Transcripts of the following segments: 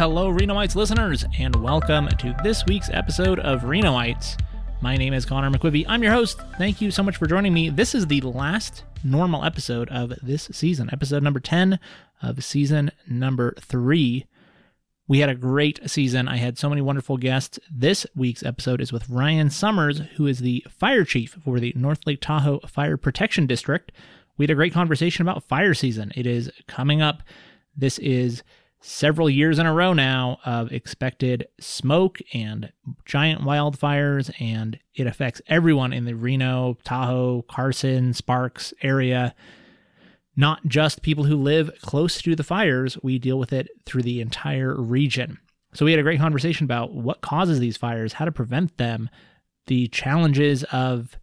hello, Renoites listeners, and welcome to this week's episode of Renoites. My name is Conor McQuivey. I'm your host. Thank you so much for joining me. This is the last normal episode of this season, episode number 10 of season number 3. We had a great season. I had so many wonderful guests. This week's episode is with Ryan Summers, who is the fire chief for the North Lake Tahoe Fire Protection District. We had a great conversation about fire season. It is coming up. This is several years in a row now of expected smoke and giant wildfires, and it affects everyone in the Reno, Tahoe, Carson, Sparks area. Not just people who live close to the fires, we deal with it through the entire region. So, we had a great conversation about what causes these fires, how to prevent them, the challenges of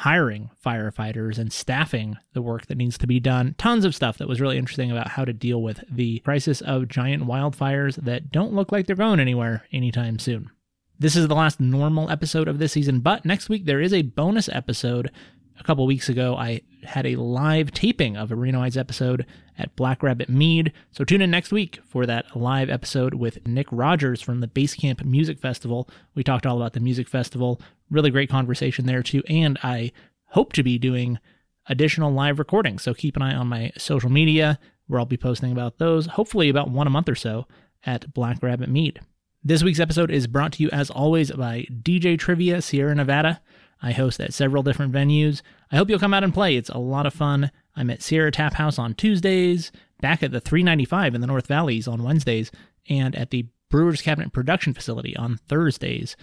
hiring firefighters and staffing the work that needs to be done. Tons of stuff that was really interesting about how to deal with the crisis of giant wildfires that don't look like they're going anywhere anytime soon. This is the last normal episode of this season, but next week there is a bonus episode. A couple weeks ago, I had a live taping of a Renoites episode at Black Rabbit Mead. So tune in next week for that live episode with Nick Rogers from the Basecamp Music Festival. We talked all about the music festival, really great conversation there too. And I hope to be doing additional live recordings. So keep an eye on my social media where I'll be posting about those, hopefully about one a month or so at Black Rabbit Mead. This week's episode is brought to you as always by DJ Trivia Sierra Nevada. I host at several different venues. I hope you'll come out and play. It's a lot of fun. I'm at Sierra Tap House on Tuesdays, back at the 395 in the North Valleys on Wednesdays, and at the Brewers Cabinet Production Facility on Thursdays.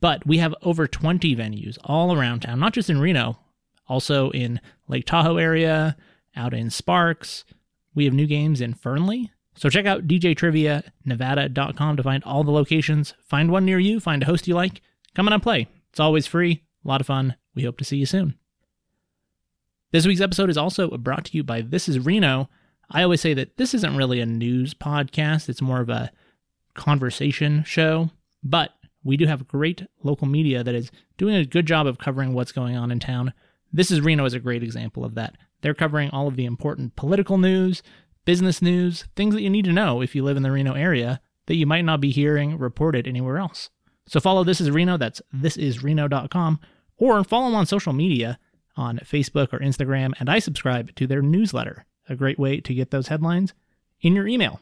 But we have over 20 venues all around town, not just in Reno, also in Lake Tahoe area, out in Sparks. We have new games in Fernley. So check out djtrivianevada.com to find all the locations. Find one near you, find a host you like. Come on and play. It's always free, a lot of fun. We hope to see you soon. This week's episode is also brought to you by This is Reno. I always say that this isn't really a news podcast, it's more of a conversation show, but we do have great local media that is doing a good job of covering what's going on in town. This is Reno is a great example of that. They're covering all of the important political news, business news, things that you need to know if you live in the Reno area that you might not be hearing reported anywhere else. So follow This is Reno, that's thisisreno.com, or follow them on social media on Facebook or Instagram, and I subscribe to their newsletter, a great way to get those headlines in your email.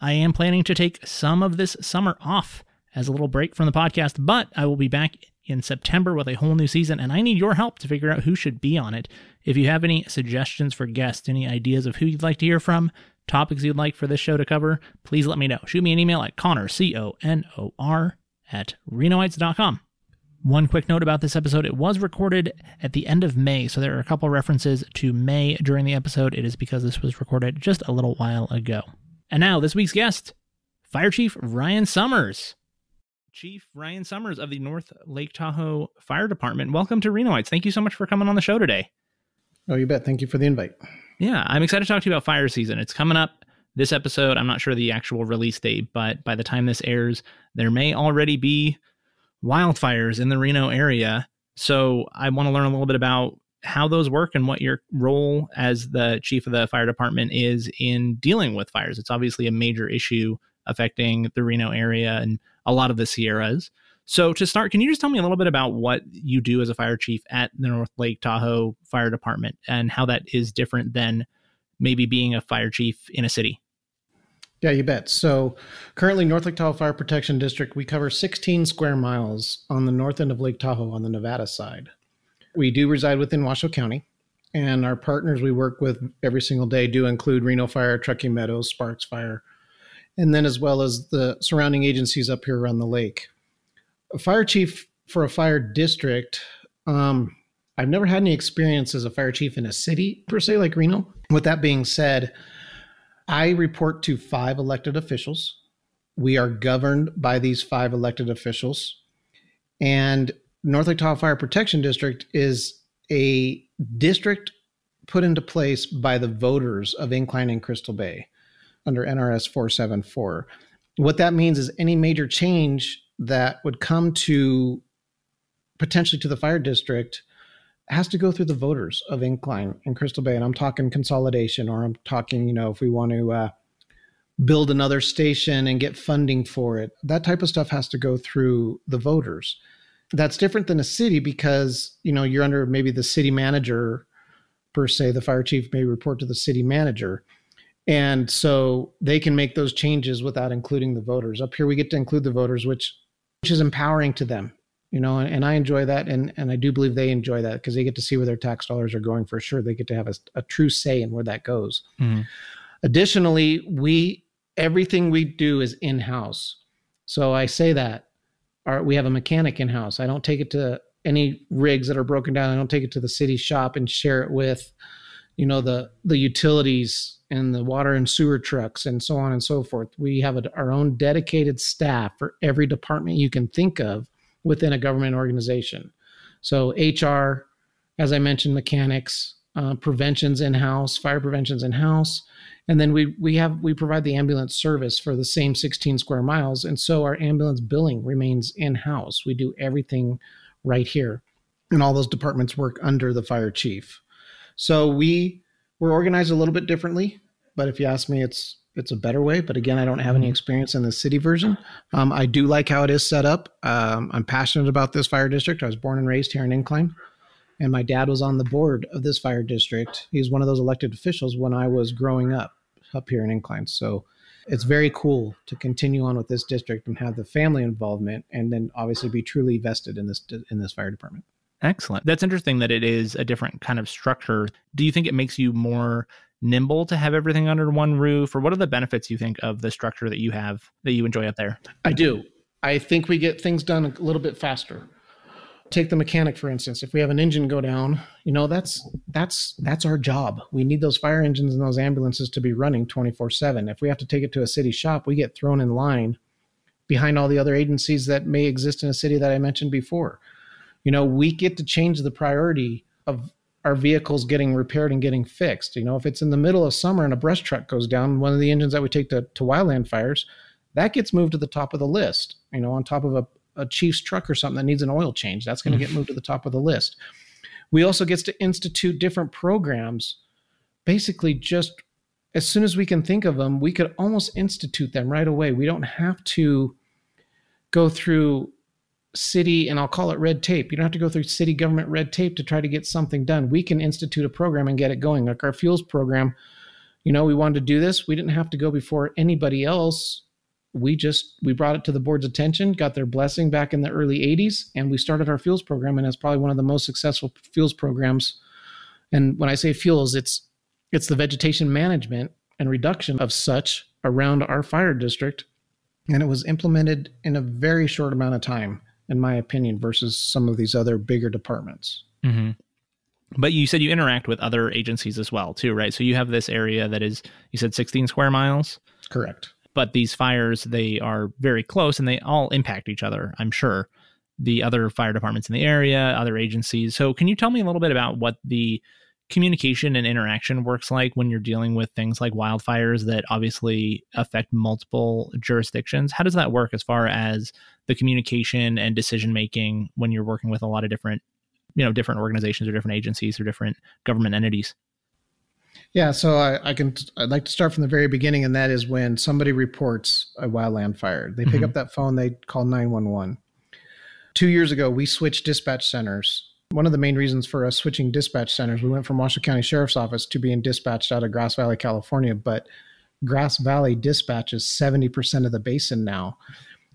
I am planning to take some of this summer off as a little break from the podcast, but I will be back in September with a whole new season, and I need your help to figure out who should be on it. If you have any suggestions for guests, any ideas of who you'd like to hear from, topics you'd like for this show to cover, please let me know. Shoot me an email at Conor, C O N O R, at Renoites.com. One quick note about this episode it was recorded at the end of May, so there are a couple references to May during the episode. It is because this was recorded just a little while ago. And now, this week's guest, Fire Chief Ryan Summers. Chief Ryan Summers of the North Lake Tahoe Fire Department. Welcome to Renoites. Thank you so much for coming on the show today. Oh, you bet. Thank you for the invite. Yeah, I'm excited to talk to you about fire season. It's coming up this episode. I'm not sure the actual release date, but by the time this airs, there may already be wildfires in the Reno area. So I want to learn a little bit about how those work and what your role as the chief of the fire department is in dealing with fires. It's obviously a major issue affecting the Reno area and a lot of the Sierras. So to start, can you just tell me a little bit about what you do as a fire chief at the North Lake Tahoe Fire Department and how that is different than maybe being a fire chief in a city? Yeah, you bet. So currently, North Lake Tahoe Fire Protection District, we cover 16 square miles on the north end of Lake Tahoe on the Nevada side. We do reside within Washoe County, and our partners we work with every single day do include Reno Fire, Truckee Meadows, Sparks Fire, and then as well as the surrounding agencies up here around the lake. A fire chief for a fire district, um, I've never had any experience as a fire chief in a city per se, like Reno. With that being said, I report to five elected officials. We are governed by these five elected officials. And North Lake Tahoe Fire Protection District is a district put into place by the voters of Incline and Crystal Bay under NRS 474. What that means is any major change that would come to potentially to the fire district has to go through the voters of Incline and Crystal Bay. And I'm talking consolidation, or I'm talking, you know, if we want to uh, build another station and get funding for it. That type of stuff has to go through the voters. That's different than a city because, you know, you're under maybe the city manager per se. The fire chief may report to the city manager. And so they can make those changes without including the voters. Up here we get to include the voters, which which is empowering to them. You know, and, and I enjoy that and and I do believe they enjoy that because they get to see where their tax dollars are going for sure. They get to have a, a true say in where that goes. Mm-hmm. Additionally, we everything we do is in house. So I say that our, we have a mechanic in house. I don't take it to any rigs that are broken down. I don't take it to the city shop and share it with, you know, the the utilities and the water and sewer trucks and so on and so forth. We have a, our own dedicated staff for every department you can think of within a government organization. So HR, as I mentioned, mechanics, uh, preventions in house, fire preventions in house, and then we we have we provide the ambulance service for the same 16 square miles. And so our ambulance billing remains in house we do everything right here. And all those departments work under the fire chief. So we we're organized a little bit differently but if you ask me it's it's a better way but again i don't have any mm-hmm. experience in the city version um, i do like how it is set up um, i'm passionate about this fire district i was born and raised here in incline and my dad was on the board of this fire district he's one of those elected officials when i was growing up up here in Incline. So it's very cool to continue on with this district and have the family involvement, and then obviously be truly vested in this in this fire department. Excellent. That's interesting that it is a different kind of structure. Do you think it makes you more nimble to have everything under one roof, or what are the benefits you think of the structure that you have that you enjoy up there? I do. I think we get things done a little bit faster take the mechanic for instance if we have an engine go down you know that's that's that's our job we need those fire engines and those ambulances to be running 24 7 if we have to take it to a city shop we get thrown in line behind all the other agencies that may exist in a city that i mentioned before you know we get to change the priority of our vehicles getting repaired and getting fixed you know if it's in the middle of summer and a brush truck goes down one of the engines that we take to, to wildland fires that gets moved to the top of the list you know on top of a, a chief's truck or something that needs an oil change. That's going to get mm. moved to the top of the list. We also gets to institute different programs. Basically, just as soon as we can think of them, we could almost institute them right away. We don't have to go through city and I'll call it red tape. You don't have to go through city government red tape to try to get something done. We can institute a program and get it going. Like our fuels program, you know, we wanted to do this. We didn't have to go before anybody else we just we brought it to the board's attention got their blessing back in the early 80s and we started our fuels program and it's probably one of the most successful fuels programs and when i say fuels it's it's the vegetation management and reduction of such around our fire district and it was implemented in a very short amount of time in my opinion versus some of these other bigger departments. Mm-hmm. but you said you interact with other agencies as well too right? So you have this area that is you said 16 square miles? Correct. But these fires they are very close and they all impact each other i'm sure. The other fire departments in the area other agencies. So can you tell me a little bit about what the communication and interaction works like when you're dealing with things like wildfires that obviously affect multiple jurisdictions? How does that work as far as the communication and decision making when you're working with a lot of different you know different organizations or different agencies or different government entities yeah, so I, I, can. I'd like to start from the very beginning, and that is when somebody reports a wildland fire. They pick mm-hmm. up that phone, they call nine one one. Two years ago, we switched dispatch centers. One of the main reasons for us switching dispatch centers, we went from Washoe County Sheriff's Office to being dispatched out of Grass Valley, California. But Grass Valley dispatches seventy percent of the basin now.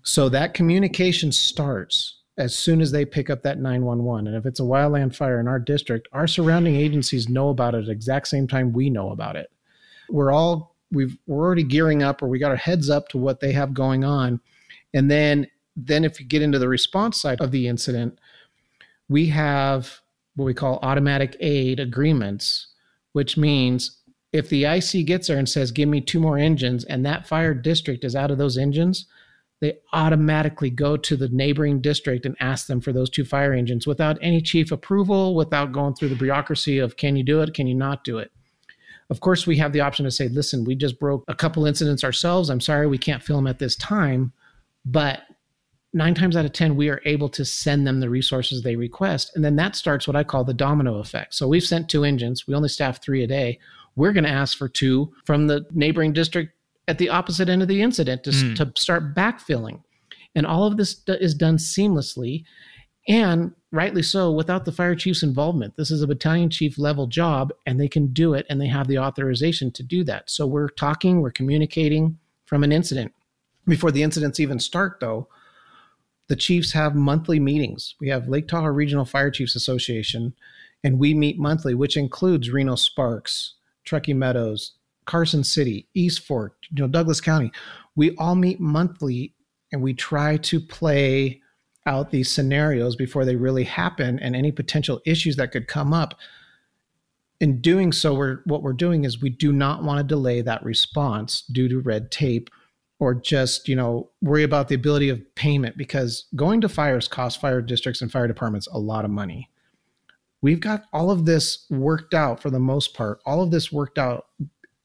So that communication starts as soon as they pick up that 911. And if it's a wildland fire in our district, our surrounding agencies know about it at the exact same time we know about it. We're all we've we're already gearing up or we got our heads up to what they have going on. And then then if you get into the response side of the incident, we have what we call automatic aid agreements, which means if the IC gets there and says, Give me two more engines, and that fire district is out of those engines, they automatically go to the neighboring district and ask them for those two fire engines without any chief approval, without going through the bureaucracy of can you do it, can you not do it. Of course, we have the option to say, listen, we just broke a couple incidents ourselves. I'm sorry we can't film at this time. But nine times out of 10, we are able to send them the resources they request. And then that starts what I call the domino effect. So we've sent two engines, we only staff three a day. We're going to ask for two from the neighboring district at the opposite end of the incident to, mm. to start backfilling. And all of this is done seamlessly and rightly so without the fire chief's involvement. This is a battalion chief level job and they can do it and they have the authorization to do that. So we're talking, we're communicating from an incident. Before the incidents even start, though, the chiefs have monthly meetings. We have Lake Tahoe Regional Fire Chiefs Association, and we meet monthly, which includes Reno Sparks, Truckee Meadows, Carson City, East Fork, you know, Douglas County. We all meet monthly and we try to play out these scenarios before they really happen and any potential issues that could come up. In doing so, we're what we're doing is we do not want to delay that response due to red tape or just you know worry about the ability of payment because going to fires costs fire districts and fire departments a lot of money we've got all of this worked out for the most part all of this worked out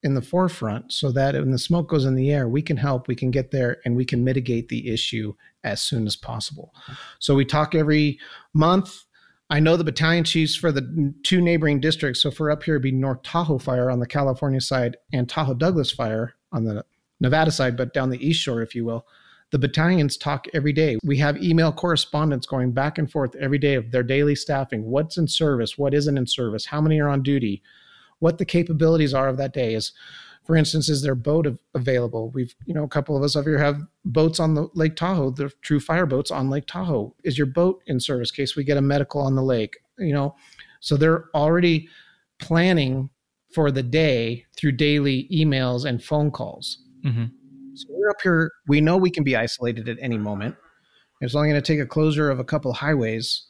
in the forefront so that when the smoke goes in the air we can help we can get there and we can mitigate the issue as soon as possible so we talk every month I know the battalion chiefs for the two neighboring districts. So for up here, it'd be North Tahoe Fire on the California side and Tahoe Douglas Fire on the Nevada side, but down the East Shore, if you will. The battalions talk every day. We have email correspondence going back and forth every day of their daily staffing, what's in service, what isn't in service, how many are on duty, what the capabilities are of that day. Is, for instance, is their boat available? We've, you know, a couple of us up here have boats on the Lake Tahoe, the true fire boats on Lake Tahoe. Is your boat in service? Case we get a medical on the lake, you know, so they're already planning for the day through daily emails and phone calls. Mm-hmm. So we're up here. We know we can be isolated at any moment. It's only going to take a closure of a couple of highways,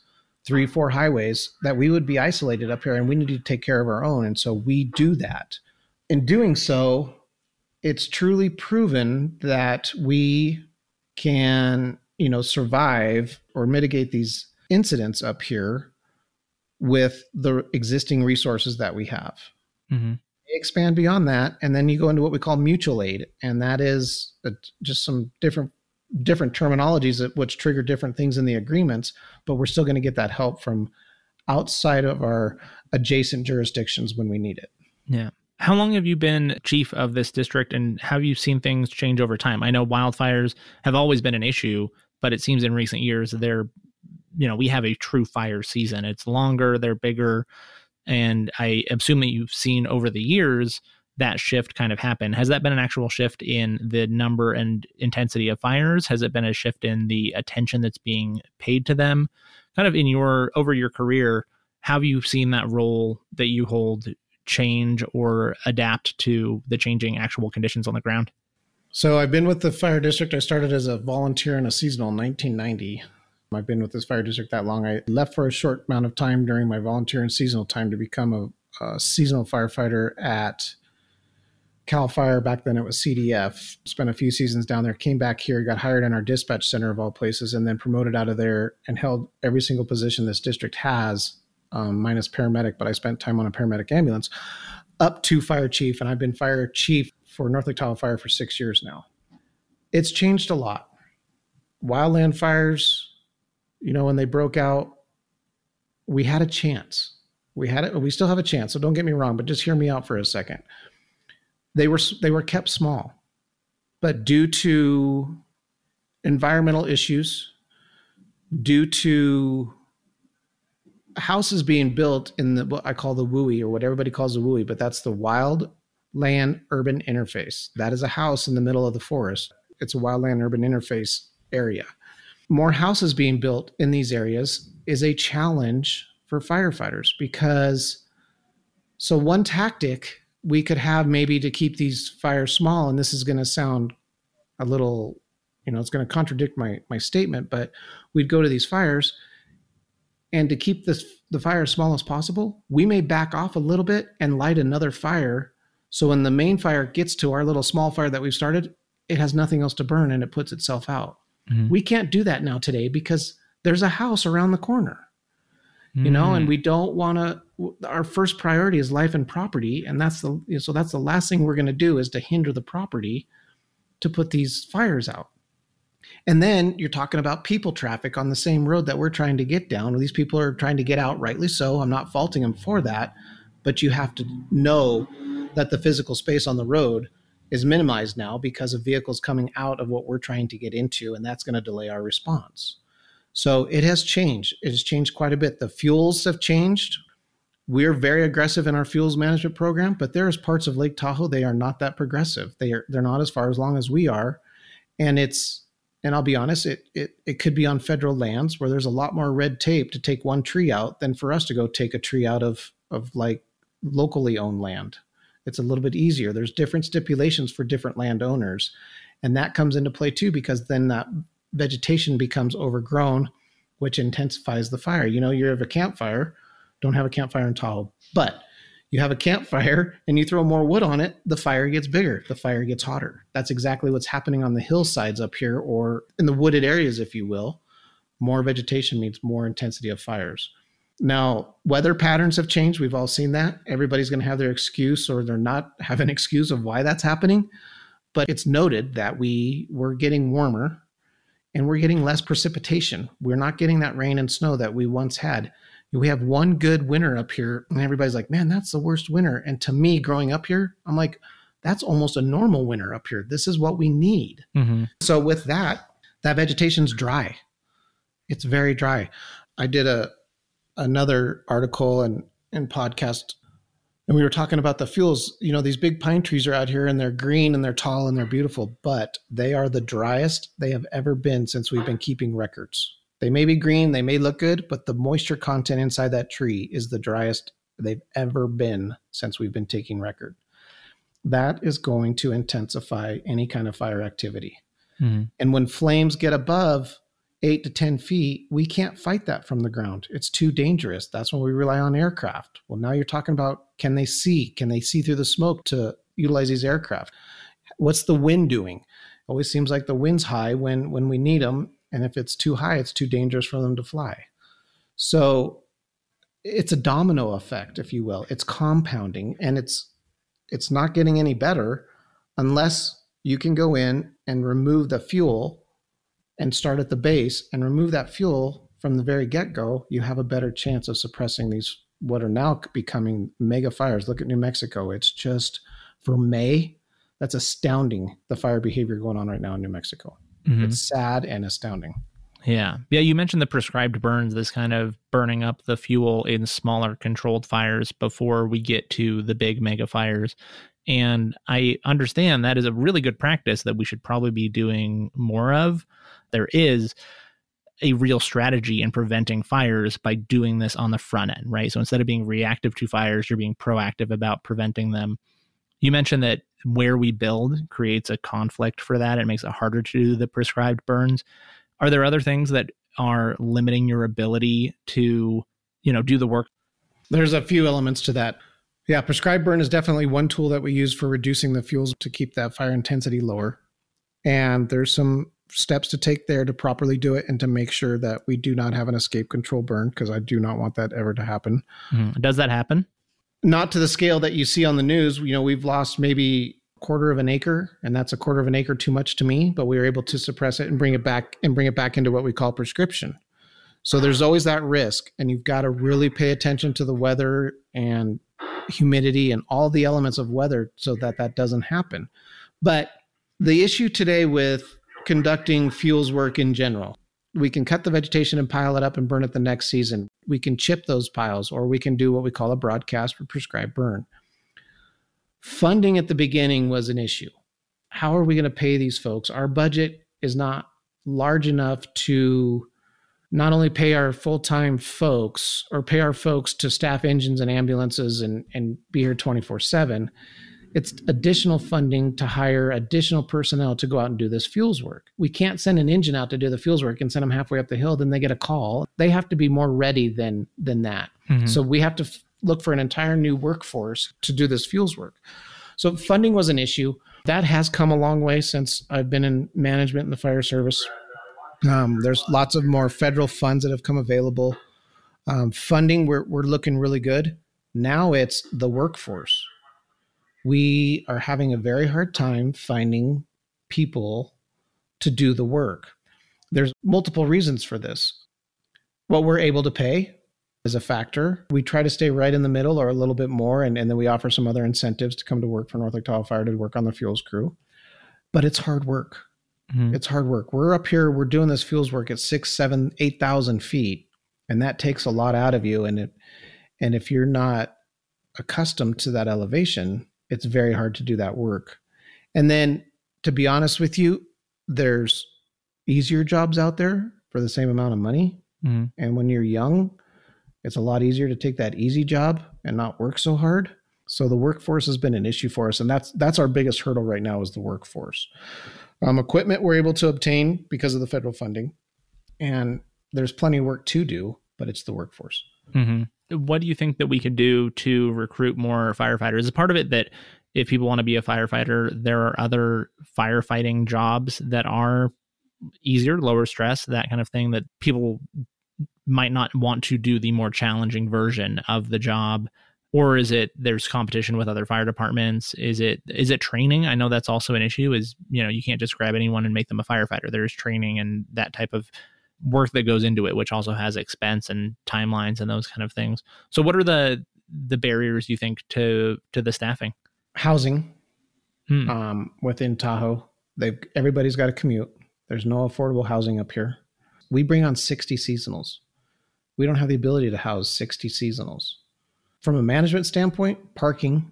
three, four highways, that we would be isolated up here, and we need to take care of our own. And so we do that. In doing so, it's truly proven that we can, you know, survive or mitigate these incidents up here with the existing resources that we have. Mm-hmm expand beyond that, and then you go into what we call mutual aid, and that is a, just some different different terminologies that which trigger different things in the agreements, but we're still going to get that help from outside of our adjacent jurisdictions when we need it. Yeah. How long have you been chief of this district and have you seen things change over time? I know wildfires have always been an issue, but it seems in recent years they're you know, we have a true fire season. It's longer, they're bigger. And I assume that you've seen over the years that shift kind of happen. Has that been an actual shift in the number and intensity of fires? Has it been a shift in the attention that's being paid to them? Kind of in your over your career, have you seen that role that you hold change or adapt to the changing actual conditions on the ground? So I've been with the fire district. I started as a volunteer and a seasonal in 1990. I've been with this fire district that long. I left for a short amount of time during my volunteer and seasonal time to become a, a seasonal firefighter at Cal Fire. Back then it was CDF. Spent a few seasons down there. Came back here, got hired in our dispatch center of all places, and then promoted out of there and held every single position this district has, um, minus paramedic. But I spent time on a paramedic ambulance up to fire chief, and I've been fire chief for North Lake Tahoe Fire for six years now. It's changed a lot. Wildland fires you know, when they broke out, we had a chance. We had it. We still have a chance. So don't get me wrong, but just hear me out for a second. They were they were kept small, but due to environmental issues, due to houses being built in the what I call the WUI or what everybody calls the WUI, but that's the wild land urban interface. That is a house in the middle of the forest. It's a wildland urban interface area more houses being built in these areas is a challenge for firefighters because so one tactic we could have maybe to keep these fires small and this is going to sound a little you know it's going to contradict my my statement but we'd go to these fires and to keep this the fire as small as possible we may back off a little bit and light another fire so when the main fire gets to our little small fire that we've started it has nothing else to burn and it puts itself out Mm-hmm. We can't do that now today because there's a house around the corner. You know, and mm-hmm. we don't want to our first priority is life and property and that's the so that's the last thing we're going to do is to hinder the property to put these fires out. And then you're talking about people traffic on the same road that we're trying to get down. These people are trying to get out, rightly so. I'm not faulting them for that. But you have to know that the physical space on the road is minimized now because of vehicles coming out of what we're trying to get into, and that's going to delay our response. So it has changed. It has changed quite a bit. The fuels have changed. We're very aggressive in our fuels management program, but there's parts of Lake Tahoe they are not that progressive. They are they're not as far as long as we are, and it's and I'll be honest, it it it could be on federal lands where there's a lot more red tape to take one tree out than for us to go take a tree out of of like locally owned land. It's a little bit easier. There's different stipulations for different landowners, and that comes into play too because then that vegetation becomes overgrown, which intensifies the fire. You know, you have a campfire, don't have a campfire in Tahoe, but you have a campfire and you throw more wood on it, the fire gets bigger, the fire gets hotter. That's exactly what's happening on the hillsides up here or in the wooded areas, if you will. More vegetation means more intensity of fires. Now, weather patterns have changed. We've all seen that. Everybody's going to have their excuse or they're not have an excuse of why that's happening. But it's noted that we were getting warmer and we're getting less precipitation. We're not getting that rain and snow that we once had. We have one good winter up here, and everybody's like, man, that's the worst winter. And to me, growing up here, I'm like, that's almost a normal winter up here. This is what we need. Mm-hmm. So, with that, that vegetation's dry. It's very dry. I did a another article and, and podcast and we were talking about the fuels. You know these big pine trees are out here and they're green and they're tall and they're beautiful but they are the driest they have ever been since we've been keeping records. They may be green they may look good but the moisture content inside that tree is the driest they've ever been since we've been taking record. That is going to intensify any kind of fire activity. Mm-hmm. and when flames get above eight to 10 feet, we can't fight that from the ground. It's too dangerous. That's when we rely on aircraft. Well, now you're talking about can they see? Can they see through the smoke to utilize these aircraft? What's the wind doing? Always seems like the wind's high when when we need them, and if it's too high, it's too dangerous for them to fly. So it's a domino effect, if you will. It's compounding, and it's it's not getting any better unless you can go in and remove the fuel and start at the base and remove that fuel from the very get go, you have a better chance of suppressing these what are now becoming mega fires. Look at New Mexico. It's just for May, that's astounding the fire behavior going on right now in New Mexico. Mm-hmm. It's sad and astounding. Yeah. Yeah. You mentioned the prescribed burns, this kind of burning up the fuel in smaller controlled fires before we get to the big mega fires. And I understand that is a really good practice that we should probably be doing more of there is a real strategy in preventing fires by doing this on the front end, right? So instead of being reactive to fires, you're being proactive about preventing them. You mentioned that where we build creates a conflict for that. It makes it harder to do the prescribed burns. Are there other things that are limiting your ability to, you know, do the work? There's a few elements to that. Yeah, prescribed burn is definitely one tool that we use for reducing the fuels to keep that fire intensity lower. And there's some steps to take there to properly do it and to make sure that we do not have an escape control burn because I do not want that ever to happen. Mm-hmm. Does that happen? Not to the scale that you see on the news. You know, we've lost maybe a quarter of an acre, and that's a quarter of an acre too much to me, but we were able to suppress it and bring it back and bring it back into what we call prescription. So there's always that risk, and you've got to really pay attention to the weather and humidity and all the elements of weather so that that doesn't happen. But the issue today with conducting fuels work in general. We can cut the vegetation and pile it up and burn it the next season. We can chip those piles, or we can do what we call a broadcast or prescribed burn. Funding at the beginning was an issue. How are we going to pay these folks? Our budget is not large enough to not only pay our full-time folks or pay our folks to staff engines and ambulances and, and be here 24-7 it's additional funding to hire additional personnel to go out and do this fuels work. We can't send an engine out to do the fuels work and send them halfway up the hill, then they get a call. They have to be more ready than than that. Mm-hmm. So we have to f- look for an entire new workforce to do this fuels work. So funding was an issue. That has come a long way since I've been in management in the fire service. Um, there's lots of more federal funds that have come available. Um, funding, we're, we're looking really good. Now it's the workforce we are having a very hard time finding people to do the work. There's multiple reasons for this. What we're able to pay is a factor. We try to stay right in the middle or a little bit more, and, and then we offer some other incentives to come to work for North Lake Tahoe Fire to work on the fuels crew. But it's hard work. Mm-hmm. It's hard work. We're up here, we're doing this fuels work at six, seven, eight thousand feet, and that takes a lot out of you. And it, and if you're not accustomed to that elevation, it's very hard to do that work. And then, to be honest with you, there's easier jobs out there for the same amount of money. Mm-hmm. And when you're young, it's a lot easier to take that easy job and not work so hard. So the workforce has been an issue for us, and that's that's our biggest hurdle right now is the workforce. Um, equipment we're able to obtain because of the federal funding, and there's plenty of work to do, but it's the workforce. Mm-hmm. What do you think that we could do to recruit more firefighters? Is part of it that if people want to be a firefighter, there are other firefighting jobs that are easier, lower stress, that kind of thing that people might not want to do the more challenging version of the job or is it there's competition with other fire departments? Is it is it training? I know that's also an issue is you know you can't just grab anyone and make them a firefighter. There's training and that type of work that goes into it which also has expense and timelines and those kind of things. So what are the the barriers you think to to the staffing? Housing hmm. um, within tahoe. They've everybody's got a commute. There's no affordable housing up here. We bring on 60 seasonals. We don't have the ability to house 60 seasonals. From a management standpoint, parking,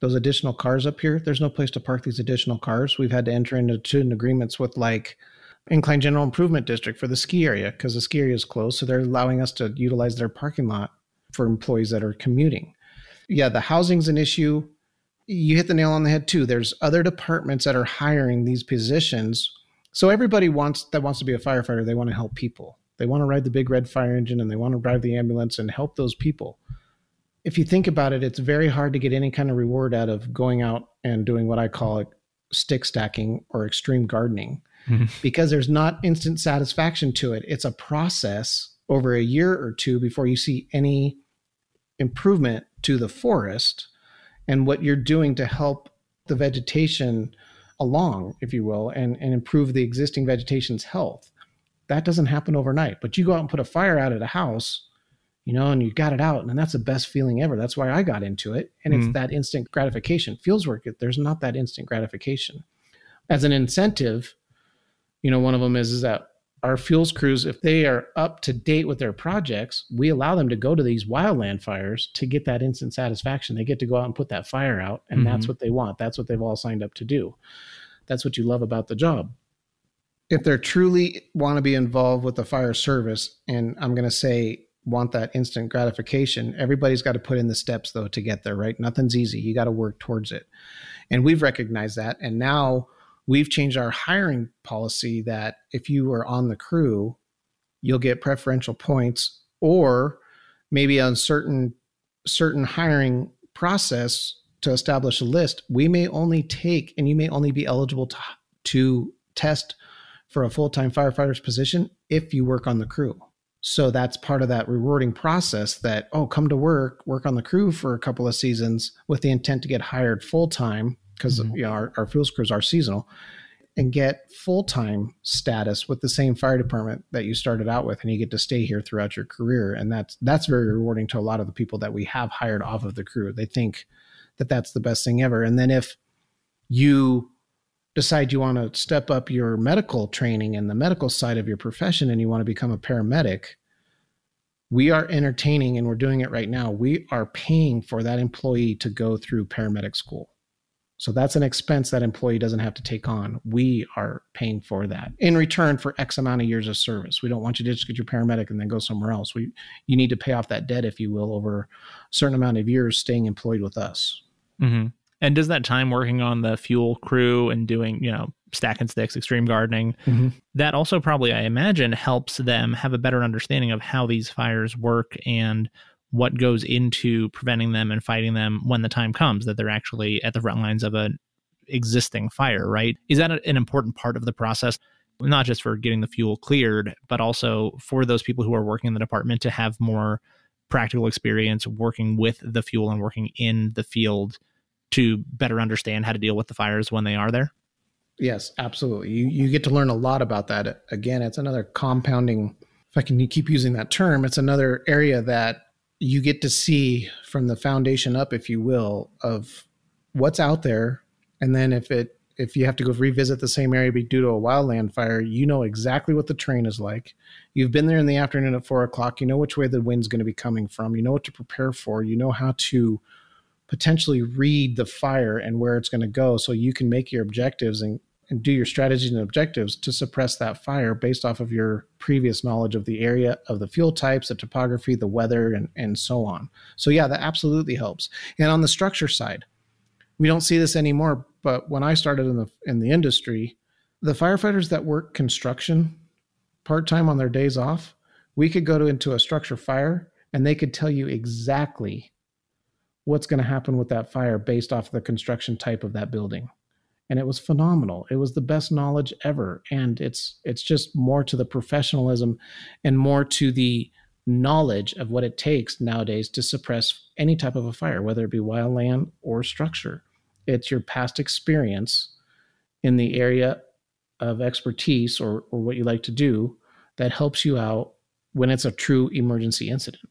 those additional cars up here, there's no place to park these additional cars. We've had to enter into agreements with like Incline General Improvement District for the ski area because the ski area is closed. So they're allowing us to utilize their parking lot for employees that are commuting. Yeah, the housing's an issue. You hit the nail on the head too. There's other departments that are hiring these positions. So everybody wants that wants to be a firefighter, they want to help people. They want to ride the big red fire engine and they want to drive the ambulance and help those people. If you think about it, it's very hard to get any kind of reward out of going out and doing what I call stick stacking or extreme gardening mm-hmm. because there's not instant satisfaction to it. It's a process over a year or two before you see any improvement to the forest and what you're doing to help the vegetation along, if you will, and, and improve the existing vegetation's health that doesn't happen overnight. But you go out and put a fire out at a house, you know, and you got it out, and that's the best feeling ever. That's why I got into it. And mm-hmm. it's that instant gratification. Fuels work, there's not that instant gratification. As an incentive, you know, one of them is, is that our fuels crews, if they are up to date with their projects, we allow them to go to these wildland fires to get that instant satisfaction. They get to go out and put that fire out, and mm-hmm. that's what they want. That's what they've all signed up to do. That's what you love about the job if they're truly want to be involved with the fire service, and I'm going to say want that instant gratification, everybody's got to put in the steps though to get there, right? Nothing's easy. You got to work towards it. And we've recognized that. And now we've changed our hiring policy that if you are on the crew, you'll get preferential points or maybe on certain certain hiring process to establish a list, we may only take and you may only be eligible to to test for a full time firefighter's position if you work on the crew. So that's part of that rewarding process that, oh, come to work, work on the crew for a couple of seasons with the intent to get hired full time because mm-hmm. you know, our, our fuels crews are seasonal and get full time status with the same fire department that you started out with, and you get to stay here throughout your career. And that's that's very rewarding to a lot of the people that we have hired off of the crew. They think that that's the best thing ever. And then if you decide you want to step up your medical training and the medical side of your profession and you want to become a paramedic, we are entertaining and we're doing it right now. We are paying for that employee to go through paramedic school. So that's an expense that employee doesn't have to take on. We are paying for that in return for X amount of years of service. We don't want you to just get your paramedic and then go somewhere else. We you need to pay off that debt, if you will, over a certain amount of years staying employed with us. Mm-hmm. And does that time working on the fuel crew and doing, you know, stack and sticks, extreme gardening, mm-hmm. that also probably, I imagine, helps them have a better understanding of how these fires work and what goes into preventing them and fighting them when the time comes that they're actually at the front lines of an existing fire, right? Is that an important part of the process? Not just for getting the fuel cleared, but also for those people who are working in the department to have more practical experience working with the fuel and working in the field to better understand how to deal with the fires when they are there? Yes, absolutely. You you get to learn a lot about that. Again, it's another compounding if I can keep using that term, it's another area that you get to see from the foundation up, if you will, of what's out there. And then if it if you have to go revisit the same area due to a wildland fire, you know exactly what the terrain is like. You've been there in the afternoon at four o'clock. You know which way the wind's going to be coming from. You know what to prepare for. You know how to potentially read the fire and where it's going to go so you can make your objectives and, and do your strategies and objectives to suppress that fire based off of your previous knowledge of the area, of the fuel types, the topography, the weather, and, and so on. So, yeah, that absolutely helps. And on the structure side, we don't see this anymore, but when I started in the in the industry, the firefighters that work construction part-time on their days off, we could go to, into a structure fire and they could tell you exactly what's going to happen with that fire based off the construction type of that building. And it was phenomenal. It was the best knowledge ever. And it's it's just more to the professionalism and more to the knowledge of what it takes nowadays to suppress any type of a fire whether it be wildland or structure. It's your past experience in the area of expertise or, or what you like to do that helps you out when it's a true emergency incident.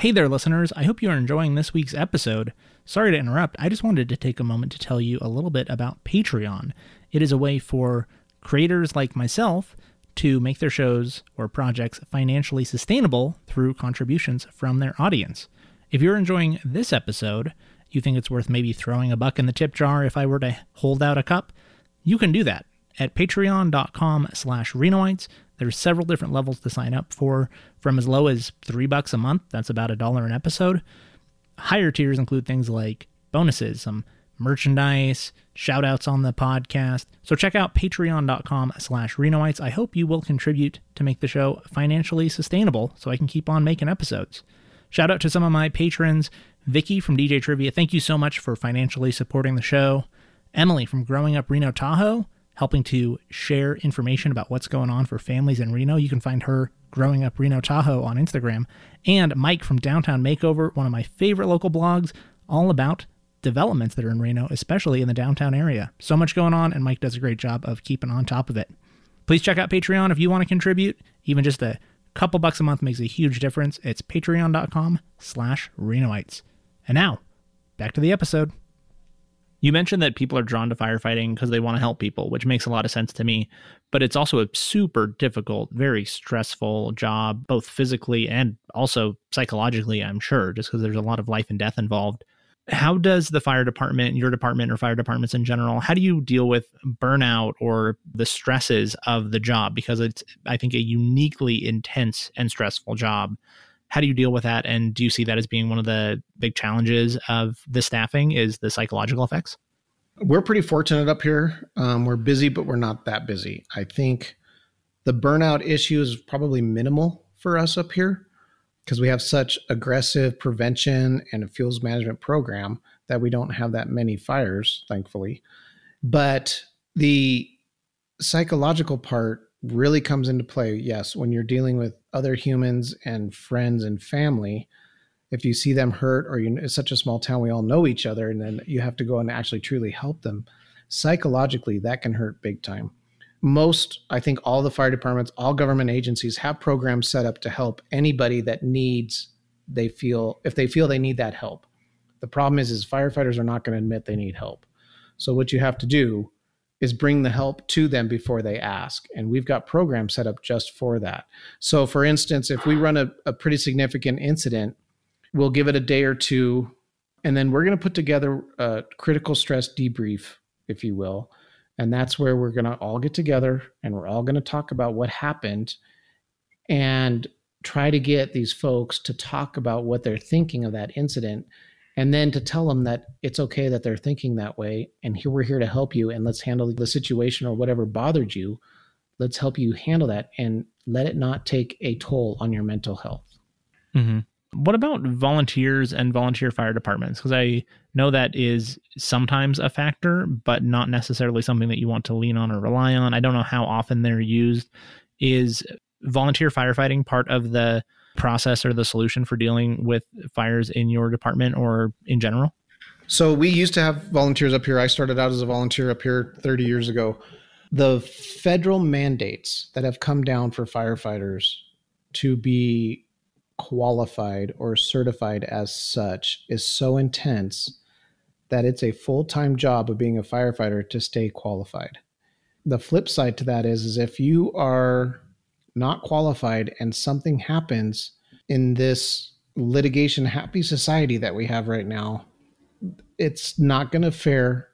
Hey there, listeners. I hope you are enjoying this week's episode. Sorry to interrupt. I just wanted to take a moment to tell you a little bit about Patreon. It is a way for creators like myself to make their shows or projects financially sustainable through contributions from their audience. If you're enjoying this episode, you think it's worth maybe throwing a buck in the tip jar if I were to hold out a cup, you can do that at patreon.com slash renoites. There's several different levels to sign up for, from as low as three bucks a month, that's about a dollar an episode. Higher tiers include things like bonuses, some merchandise, shout outs on the podcast. So check out patreon.com slash renoites. I hope you will contribute to make the show financially sustainable so I can keep on making episodes. Shout out to some of my patrons Vicky from DJ Trivia, thank you so much for financially supporting the show. Emily from Growing Up Reno Tahoe, helping to share information about what's going on for families in Reno. You can find her Growing Up Reno Tahoe on Instagram. And Mike from Downtown Makeover, one of my favorite local blogs, all about developments that are in Reno, especially in the downtown area. So much going on, and Mike does a great job of keeping on top of it. Please check out Patreon if you want to contribute. Even just a couple bucks a month makes a huge difference. It's patreon.com slash Renoites. And now, back to the episode. You mentioned that people are drawn to firefighting because they want to help people, which makes a lot of sense to me. But it's also a super difficult, very stressful job, both physically and also psychologically, I'm sure, just because there's a lot of life and death involved. How does the fire department, your department, or fire departments in general, how do you deal with burnout or the stresses of the job? Because it's, I think, a uniquely intense and stressful job how do you deal with that? And do you see that as being one of the big challenges of the staffing is the psychological effects? We're pretty fortunate up here. Um, we're busy but we're not that busy. I think the burnout issue is probably minimal for us up here because we have such aggressive prevention and a fuels management program that we don't have that many fires thankfully. But the psychological part really comes into play yes when you're dealing with other humans and friends and family if you see them hurt or you it's such a small town we all know each other and then you have to go and actually truly help them psychologically that can hurt big time. Most i think all the fire departments all government agencies have programs set up to help anybody that needs they feel if they feel they need that help. The problem is is firefighters are not going to admit they need help. So what you have to do is bring the help to them before they ask. And we've got programs set up just for that. So, for instance, if we run a, a pretty significant incident, we'll give it a day or two, and then we're going to put together a critical stress debrief, if you will. And that's where we're going to all get together and we're all going to talk about what happened and try to get these folks to talk about what they're thinking of that incident and then to tell them that it's okay that they're thinking that way and here we're here to help you and let's handle the situation or whatever bothered you let's help you handle that and let it not take a toll on your mental health. Mm-hmm. what about volunteers and volunteer fire departments? Because i know that is sometimes a factor but not necessarily something that you want to lean on or rely on. I don't know how often they're used. Is volunteer firefighting part of the process or the solution for dealing with fires in your department or in general? So we used to have volunteers up here. I started out as a volunteer up here 30 years ago. The federal mandates that have come down for firefighters to be qualified or certified as such is so intense that it's a full-time job of being a firefighter to stay qualified. The flip side to that is, is if you are not qualified and something happens in this litigation happy society that we have right now, it's not going to fare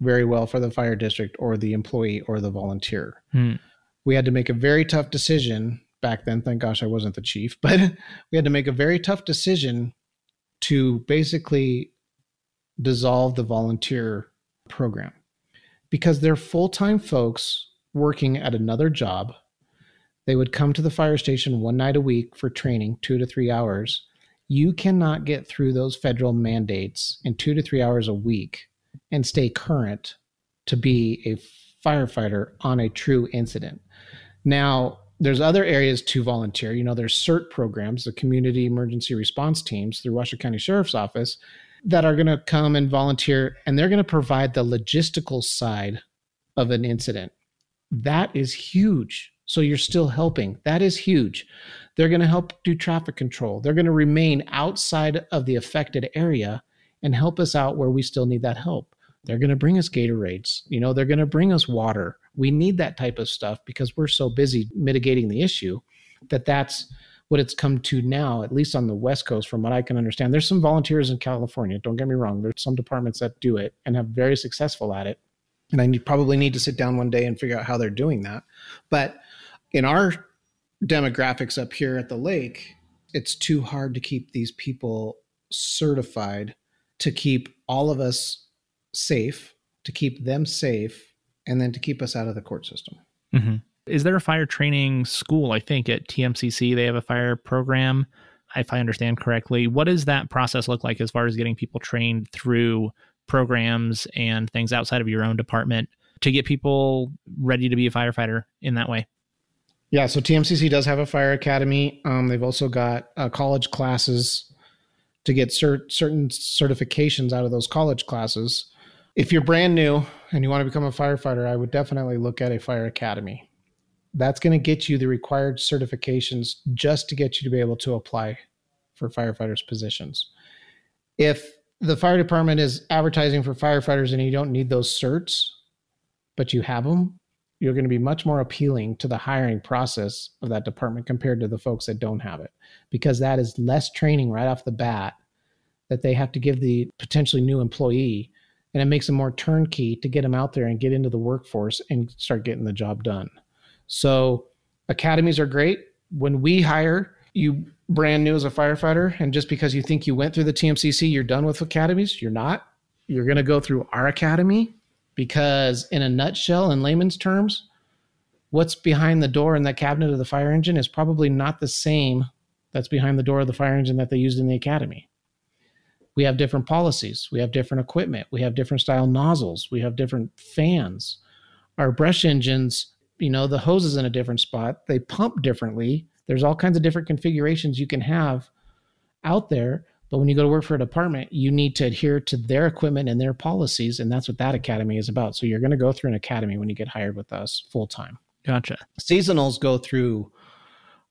very well for the fire district or the employee or the volunteer. Hmm. We had to make a very tough decision back then. Thank gosh I wasn't the chief, but we had to make a very tough decision to basically dissolve the volunteer program because they're full time folks working at another job. They would come to the fire station one night a week for training, two to three hours. You cannot get through those federal mandates in two to three hours a week and stay current to be a firefighter on a true incident. Now, there's other areas to volunteer. You know, there's CERT programs, the community emergency response teams through Washoe County Sheriff's Office that are going to come and volunteer and they're going to provide the logistical side of an incident. That is huge. So you're still helping. That is huge. They're going to help do traffic control. They're going to remain outside of the affected area and help us out where we still need that help. They're going to bring us Gatorades. You know, they're going to bring us water. We need that type of stuff because we're so busy mitigating the issue that that's what it's come to now, at least on the West Coast, from what I can understand. There's some volunteers in California. Don't get me wrong. There's some departments that do it and have very successful at it. And I need, probably need to sit down one day and figure out how they're doing that. But in our demographics up here at the lake, it's too hard to keep these people certified to keep all of us safe, to keep them safe, and then to keep us out of the court system. Mm-hmm. Is there a fire training school? I think at TMCC they have a fire program, if I understand correctly. What does that process look like as far as getting people trained through programs and things outside of your own department to get people ready to be a firefighter in that way? Yeah, so TMCC does have a fire academy. Um, they've also got uh, college classes to get cert- certain certifications out of those college classes. If you're brand new and you want to become a firefighter, I would definitely look at a fire academy. That's going to get you the required certifications just to get you to be able to apply for firefighters positions. If the fire department is advertising for firefighters and you don't need those certs, but you have them, you're going to be much more appealing to the hiring process of that department compared to the folks that don't have it because that is less training right off the bat that they have to give the potentially new employee and it makes them more turnkey to get them out there and get into the workforce and start getting the job done. So academies are great. When we hire you brand new as a firefighter and just because you think you went through the TMCC you're done with academies you're not. You're going to go through our academy because in a nutshell in layman's terms what's behind the door in that cabinet of the fire engine is probably not the same that's behind the door of the fire engine that they used in the academy. We have different policies. We have different equipment. We have different style nozzles. We have different fans. Our brush engines you know the hose is in a different spot. They pump differently. There's all kinds of different configurations you can have out there but when you go to work for a department you need to adhere to their equipment and their policies and that's what that academy is about so you're going to go through an academy when you get hired with us full time gotcha seasonals go through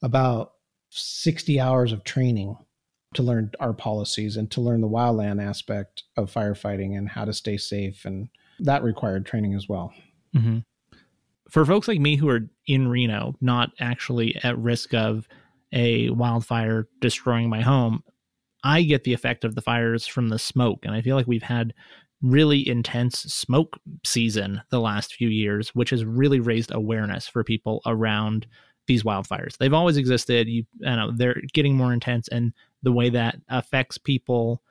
about 60 hours of training to learn our policies and to learn the wildland aspect of firefighting and how to stay safe. And that required training as well. Mm-hmm. For folks like me who are in Reno, not actually at risk of a wildfire destroying my home, I get the effect of the fires from the smoke. And I feel like we've had really intense smoke season the last few years, which has really raised awareness for people around these wildfires. They've always existed. You, you know, they're getting more intense, and the way that affects people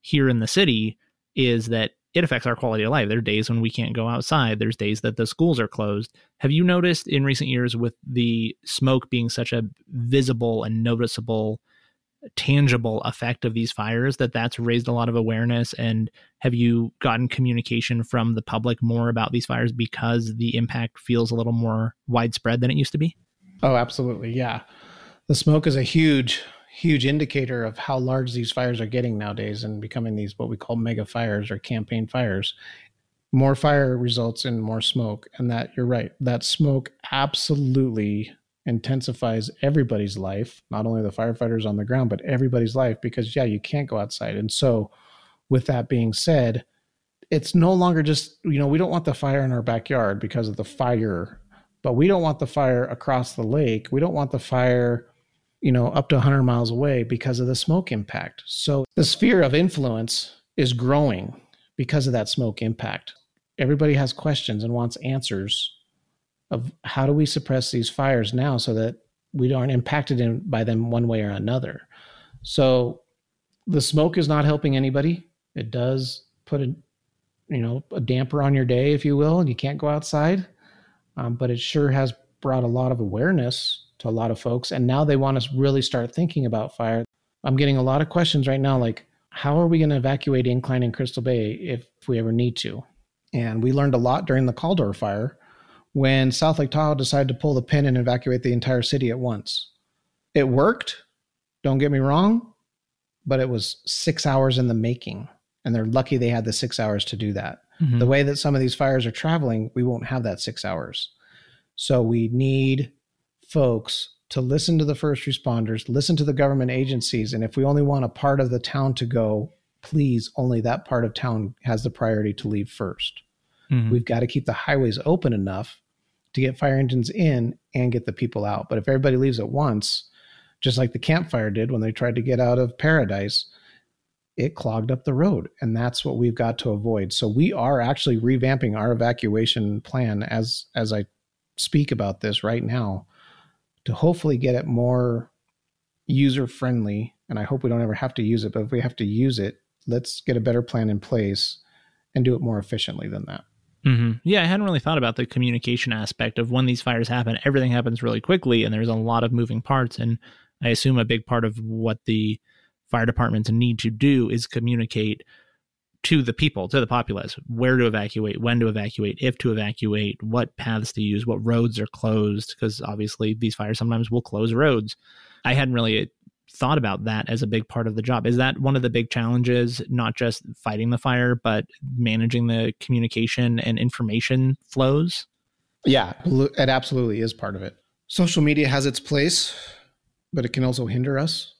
here in the city is that it affects our quality of life. There are days when we can't go outside. There's days that the schools are closed. Have you noticed in recent years with the smoke being such a visible and noticeable tangible effect of these fires that that's raised a lot of awareness and have you gotten communication from the public more about these fires because the impact feels a little more widespread than it used to be oh absolutely yeah the smoke is a huge huge indicator of how large these fires are getting nowadays and becoming these what we call mega fires or campaign fires. more fire results in more smoke. And that you're right, that smoke absolutely intensifies everybody's life, not only the firefighters on the ground, but everybody's life because, yeah, you can't go outside. And so, with that being said, it's no longer just, you know, we don't want the fire in our backyard because of the fire, but we don't want the fire across the lake. We don't want the fire, you know, up to 100 miles away because of the smoke impact. So the sphere of influence is growing because of that smoke impact. Everybody has questions and wants answers of how do we suppress these fires now so that we aren't impacted in, by them one way or another. So the smoke is not helping anybody. It does put a you know a damper on your day, if you will, and you can't go outside. Um, but it sure has brought a lot of awareness to a lot of folks, and now they want to really start thinking about fire. I'm getting a lot of questions right now, like how are we going to evacuate Incline and Crystal Bay if, if we ever need to? And we learned a lot during the Caldor fire when South Lake Tahoe decided to pull the pin and evacuate the entire city at once. It worked, don't get me wrong, but it was six hours in the making. And they're lucky they had the six hours to do that. Mm-hmm. The way that some of these fires are traveling, we won't have that six hours. So we need folks to listen to the first responders, listen to the government agencies. And if we only want a part of the town to go, please, only that part of town has the priority to leave 1st we mm-hmm. We've got to keep the highways open enough to get fire engines in and get the people out. But if everybody leaves at once, just like the Camp Fire did when they tried to get out of Paradise, it clogged up the road. And that's what we've got to avoid. So we are actually revamping our evacuation plan as as I speak about this right now to hopefully get it more user friendly. And I hope we don't ever have to use it, but if we have to use it, let's get a better plan in place and do it more efficiently than that. Mm-hmm. Yeah, I hadn't really thought about the communication aspect of when these fires happen. Everything happens really quickly, and there's a lot of moving parts. And I assume a big part of what the fire departments need to do is communicate to the people, to the populace, where to evacuate, when to evacuate, if to evacuate, what paths to use, what roads are closed, because obviously these fires sometimes will close roads. I hadn't really thought about that as a big part of the job. Is that one of the big challenges, not just fighting the fire, but managing the communication and information flows? Yeah, it absolutely is part of it. Social media has its place, but it can also hinder us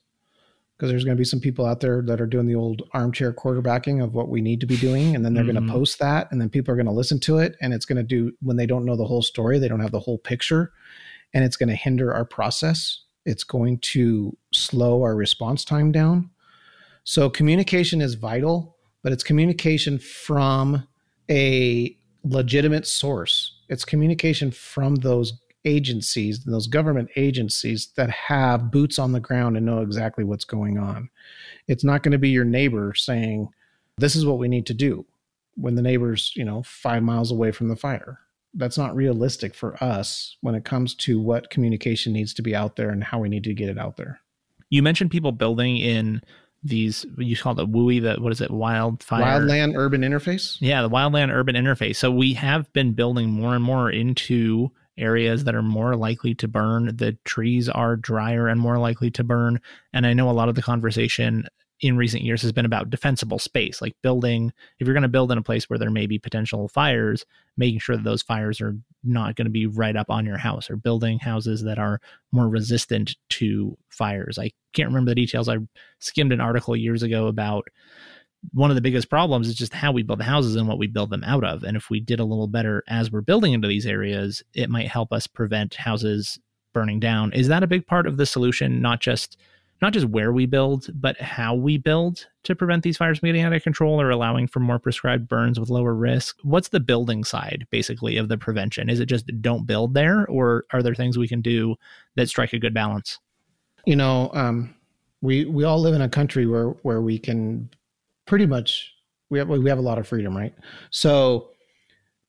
because there's going to be some people out there that are doing the old armchair quarterbacking of what we need to be doing and then they're mm-hmm. going to post that and then people are going to listen to it and it's going to do when they don't know the whole story they don't have the whole picture and it's going to hinder our process it's going to slow our response time down so communication is vital but it's communication from a legitimate source it's communication from those agencies, those government agencies that have boots on the ground and know exactly what's going on. It's not going to be your neighbor saying, this is what we need to do when the neighbor's, you know, five miles away from the fire. That's not realistic for us when it comes to what communication needs to be out there and how we need to get it out there. You mentioned people building in these you call it WUI, the what is it, wildfire wildland urban interface? Yeah, the wildland urban interface. So we have been building more and more into areas that are more likely to burn. The trees are drier and more likely to burn. And I know a lot of the conversation in recent years has been about defensible space, like building, if you're going to build in a place where there may be potential fires, making sure that those fires are not going to be right up on your house or building houses that are more resistant to fires. I can't remember the details. I skimmed an article years ago about one of the biggest problems is just how we build the houses and what we build them out of. And if we did a little better as we're building into these areas, it might help us prevent houses burning down. Is that a big part of the solution? Not just not just where we build, but how we build to prevent these fires from getting out of control or allowing for more prescribed burns with lower risk. What's the building side basically of the prevention? Is it just don't build there, or are there things we can do that strike a good balance? You know, um, we we all live in a country where where we can pretty much we have we have a lot of freedom, right? So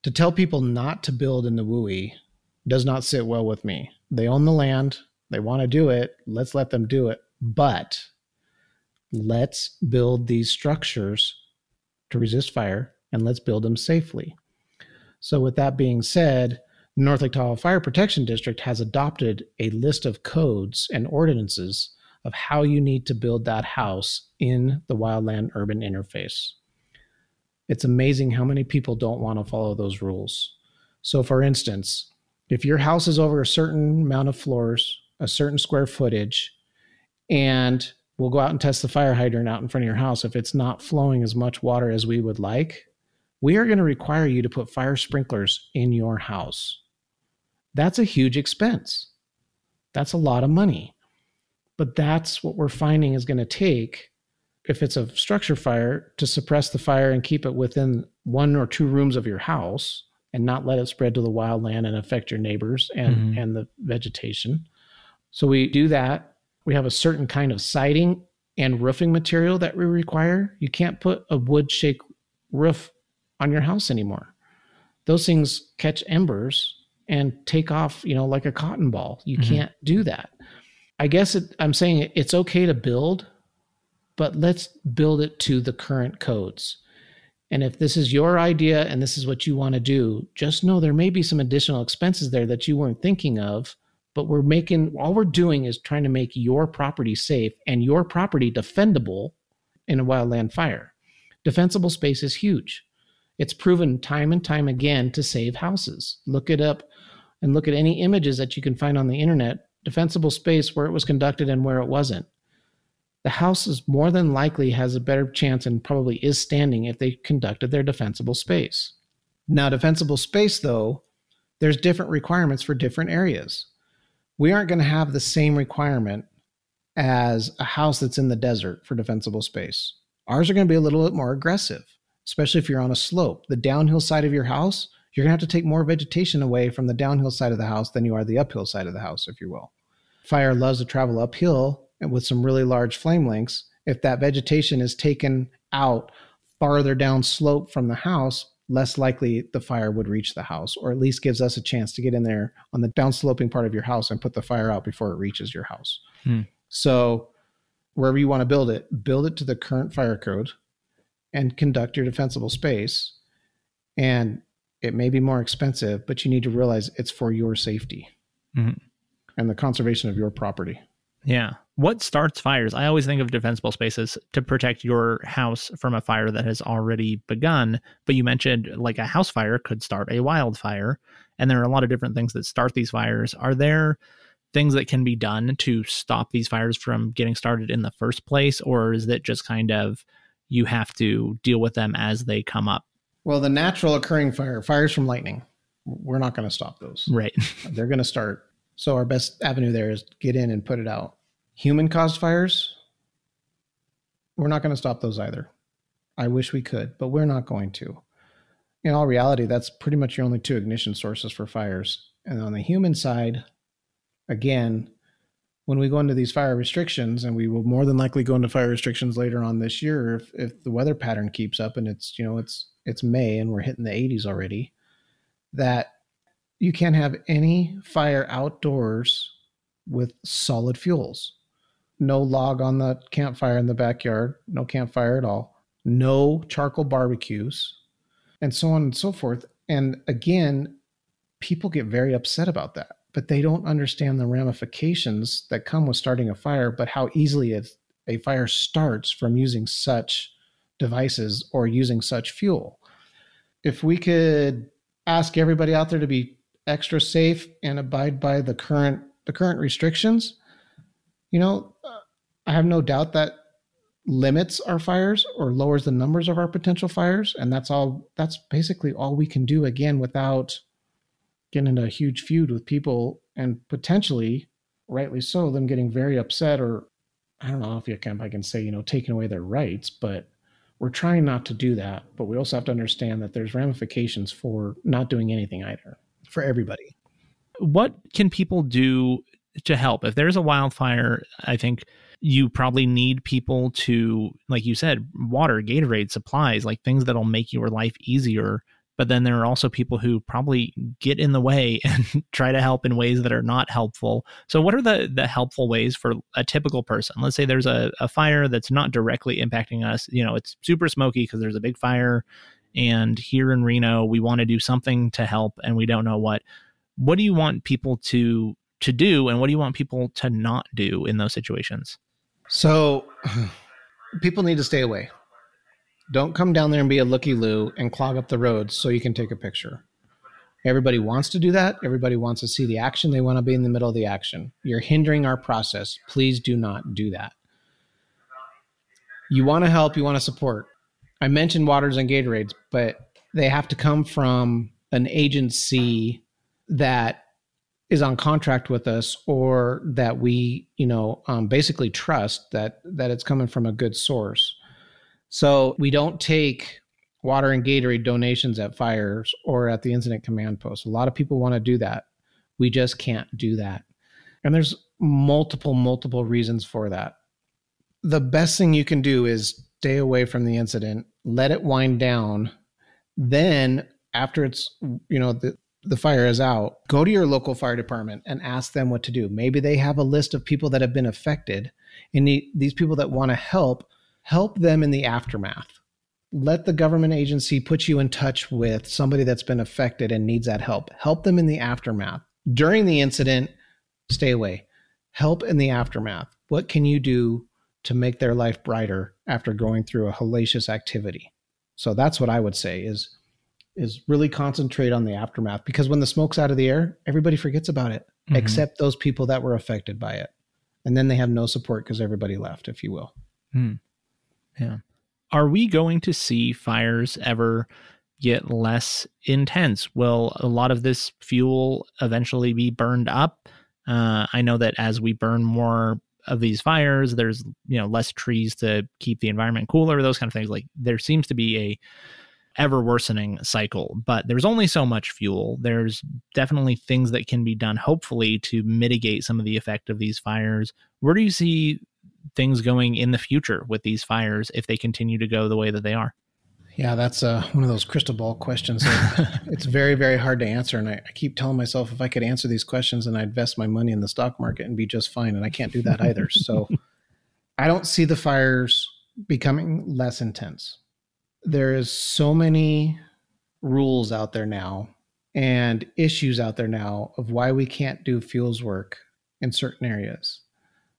to tell people not to build in the WUI does not sit well with me. They own the land, they want to do it, let's let them do it. But let's build these structures to resist fire and let's build them safely. So with that being said, North Lake Tahoe Fire Protection District has adopted a list of codes and ordinances of how you need to build that house in the wildland urban interface. It's amazing how many people don't want to follow those rules. So, for instance, if your house is over a certain amount of floors, a certain square footage, and we'll go out and test the fire hydrant out in front of your house. If it's not flowing as much water as we would like, we are going to require you to put fire sprinklers in your house. That's a huge expense. That's a lot of money. But that's what we're finding is going to take if it's a structure fire to suppress the fire and keep it within one or two rooms of your house and not let it spread to the wildland and affect your neighbors and, mm-hmm. and the vegetation. So we do that. We have a certain kind of siding and roofing material that we require. You can't put a wood shake roof on your house anymore. Those things catch embers and take off, you know, like a cotton ball. You mm-hmm. can't do that. I guess it, I'm saying it's okay to build, but let's build it to the current codes. And if this is your idea and this is what you want to do, just know there may be some additional expenses there that you weren't thinking of. But we're making all we're doing is trying to make your property safe and your property defendable in a wildland fire. Defensible space is huge. It's proven time and time again to save houses. Look it up and look at any images that you can find on the internet. Defensible space where it was conducted and where it wasn't the house is more than likely has a better chance and probably is standing if they conducted their defensible space. Now, defensible space, though, there's different requirements for different areas. We aren't going to have the same requirement as a house that's in the desert for defensible space. Ours are going to be a little bit more aggressive, especially if you're on a slope. The downhill side of your house, you're going to have to take more vegetation away from the downhill side of the house than you are the uphill side of the house, if you will. Fire loves to travel uphill and with some really large flame lengths, if that vegetation is taken out farther down slope from the house, less likely the fire would reach the house, or at least gives us a chance to get in there on the downsloping part of your house and put the fire out before it reaches your house. Hmm. So, wherever you want to build it, build it to the current fire code and conduct your defensible space. And it may be more expensive, but you need to realize it's for your safety mm-hmm. and the conservation of your property. Yeah. What starts fires? I always think of defensible spaces to protect your house from a fire that has already begun. But you mentioned like a house fire could start a wildfire. And there are a lot of different things that start these fires. Are there things that can be done to stop these fires from getting started in the first place? Or is it just kind of you have to deal with them as they come up? Well, the natural occurring fire, fires from lightning, we're not going to stop those. Right. They're going to start so our best avenue there is get in and put it out. Human caused fires, we're not going to stop those either. I wish we could, but we're not going to. In all reality, that's pretty much your only two ignition sources for fires. And on the human side, again, when we go into these fire restrictions, and we will more than likely go into fire restrictions later on this year if, if the weather pattern keeps up and it's you know it's it's May and we're hitting the 80s already, that you can't have any fire outdoors with solid fuels. No log on the campfire in the backyard, no campfire at all, no charcoal barbecues, and so on and so forth. And again, people get very upset about that, but they don't understand the ramifications that come with starting a fire, but how easily it, a fire starts from using such devices or using such fuel. If we could ask everybody out there to be extra safe and abide by the current the current restrictions, you know, I have no doubt that limits our fires or lowers the numbers of our potential fires, and that's all. That's basically all we can do again without getting into a huge feud with people and potentially, rightly so, them getting very upset or I don't know if you can I can say you know taking away their rights, but we're trying not to do that. But we also have to understand that there's ramifications for not doing anything either for everybody. What can people do to help? If there's a wildfire, I think you probably need people to, like you said, water, Gatorade, supplies, like things that'll make your life easier. But then there are also people who probably get in the way and try to help in ways that are not helpful. So, what are the the helpful ways for a typical person? Let's say there's a, a fire that's not directly impacting us. You know, it's super smoky because there's a big fire and here in Reno we want to do something to help and we don't know what what do you want people to to do and what do you want people to not do in those situations so people need to stay away Don't come down there and be a looky loo and clog up the roads so you can take a picture. Everybody wants to do that. Everybody wants to see the action. They want to be in the middle of the action. You're hindering our process. Please do not do that. You want to help, you want to support. I mentioned Waters and Gatorades, but they have to come from an agency that is on contract with us or that we you know um, basically trust that that it's coming from a good source. So we don't take water and gatorade donations at fires or at the incident command post. A lot of people want to do that. We just can't do that. And there's multiple multiple reasons for that. The best thing you can do is stay away from the incident let it wind down. Then after it's you know the the fire is out, go to your local fire department and ask them what to do. Maybe they have a list of people that have been affected, and these people that want to help, help them in the aftermath. Let the government agency put you in touch with somebody that's been affected and needs that help. Help them in the aftermath. During the incident, stay away. Help in the aftermath. What can you do to make their life brighter after going through a hellacious activity? So that's what I would say is is really concentrate on the aftermath because when the smoke's out of the air, everybody forgets about it mm-hmm. except those people that were affected by it. And then they have no support because everybody left, if you will. Mm. Yeah. Are we going to see fires ever get less intense? Will a lot of this fuel eventually be burned up? Uh, I know that as we burn more of these fires, there's you know less trees to keep the environment cooler. Those kind of things. Like there seems to be a ever worsening cycle. But there's only so much fuel. There's definitely things that can be done, hopefully, to mitigate some of the effect of these fires. Where do you see things going in the future with these fires if they continue to go the way that they are? Yeah, that's uh, one of those crystal ball questions. it's very, very hard to answer. And I, I, keep telling myself if I could answer these questions and I'd invest my money in the stock market and be just fine. And I can't do that either. so I don't see the fires becoming less intense there is so many rules out there now and issues out there now of why we can't do fuels work in certain areas.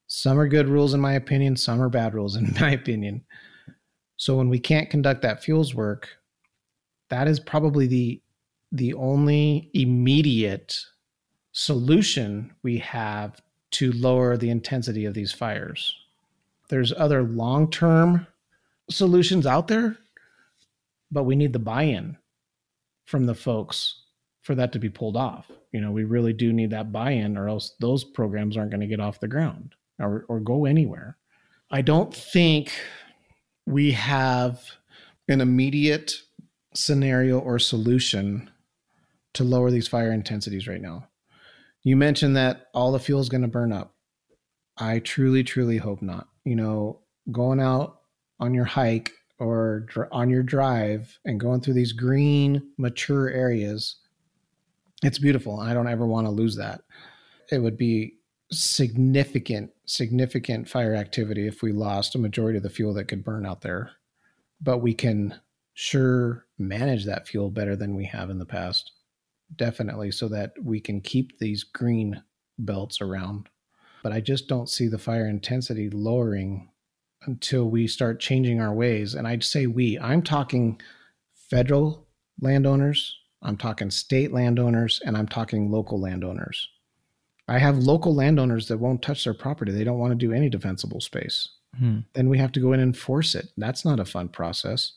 Some are good rules, in my opinion, some are bad rules, in my opinion. So when we can't conduct that fuels work, that is probably the the only immediate solution we have to lower the intensity of these fires. There's other long-term solutions out there but we need the buy-in from the folks for that to be pulled off. You know, we really do need that buy-in or else those programs aren't going to get off the ground or, or go anywhere. I don't think we have an immediate scenario or solution to lower these fire intensities right now. You mentioned that all the fuel is going to burn up. I truly, truly hope not. You know, going out on your hike or dr- on your drive and going through these green, mature areas, it's beautiful. And I don't ever want to lose that. It would be significant, significant fire activity if we lost a majority of the fuel that could burn out there. But we can sure manage that fuel better than we have in the past. Definitely, so that we can keep these green belts around. But I just don't see the fire intensity lowering until we start changing our ways. And I'd say we, I'm talking federal landowners, I'm talking state landowners, and I'm talking local landowners. I have local landowners that won't touch their property. They don't want to do any defensible space. Hmm. Then we have to go in and force it. That's not a fun process.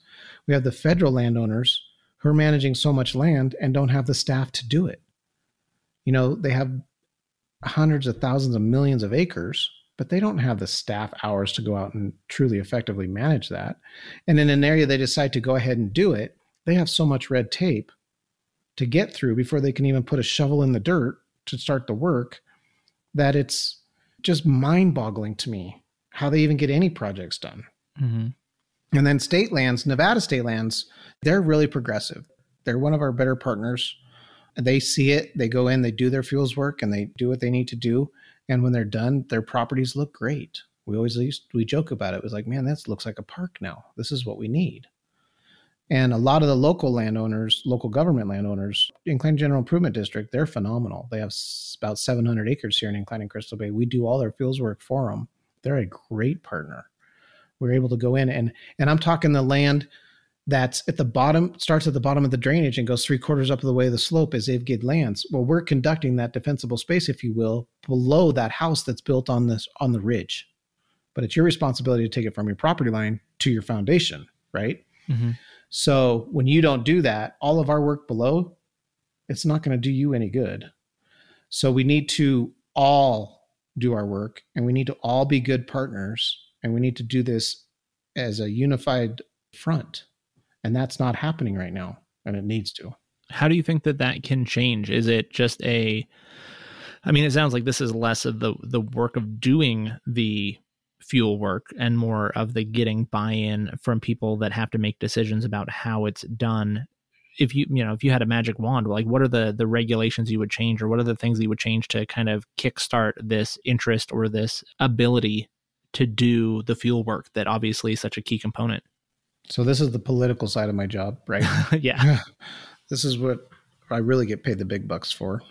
We have the federal landowners who are managing so much land and don't have the staff to do it. You know, they have hundreds of thousands of millions of acres but they don't have the staff hours to go out and truly effectively manage that. And in an area they decide to go ahead and do it, they have so much red tape to get through before they can even put a shovel in the dirt to start the work that it's just mind boggling to me how they even get any projects done. Mm-hmm. And then state lands, Nevada state lands, they're really progressive. They're one of our better partners. They see it, they go in, they do their fuels work, and they do what they need to do and when they're done, their properties look great. We always used, we joke about it. It was like, man, this looks like a park now. This is what we need. And a lot of the local landowners, local government landowners, Incline General Improvement District, they're phenomenal. They have about 700 acres here in Incline and Crystal Bay. We do all their fuels work for them. They're a great partner. We're able to go in and and I'm talking the land that's at the bottom, starts at the bottom of the drainage and goes three quarters up the way of the slope as IVGID lands. Well, we're conducting that defensible space, if you will, below that house that's built on this on the ridge. But it's your responsibility to take it from your property line to your foundation, right? Mm-hmm. So when you don't do that, all of our work below, it's not going to do you any good. So we need to all do our work and we need to all be good partners and we need to do this as a unified front and that's not happening right now and it needs to. How do you think that that can change? Is it just a i mean it sounds like this is less of the the work of doing the fuel work and more of the getting buy-in from people that have to make decisions about how it's done. If you you know if you had a magic wand like what are the the regulations you would change or what are the things you would change to kind of kickstart this interest or this ability to do the fuel work that obviously is such a key component so this is the political side of my job right yeah this is what i really get paid the big bucks for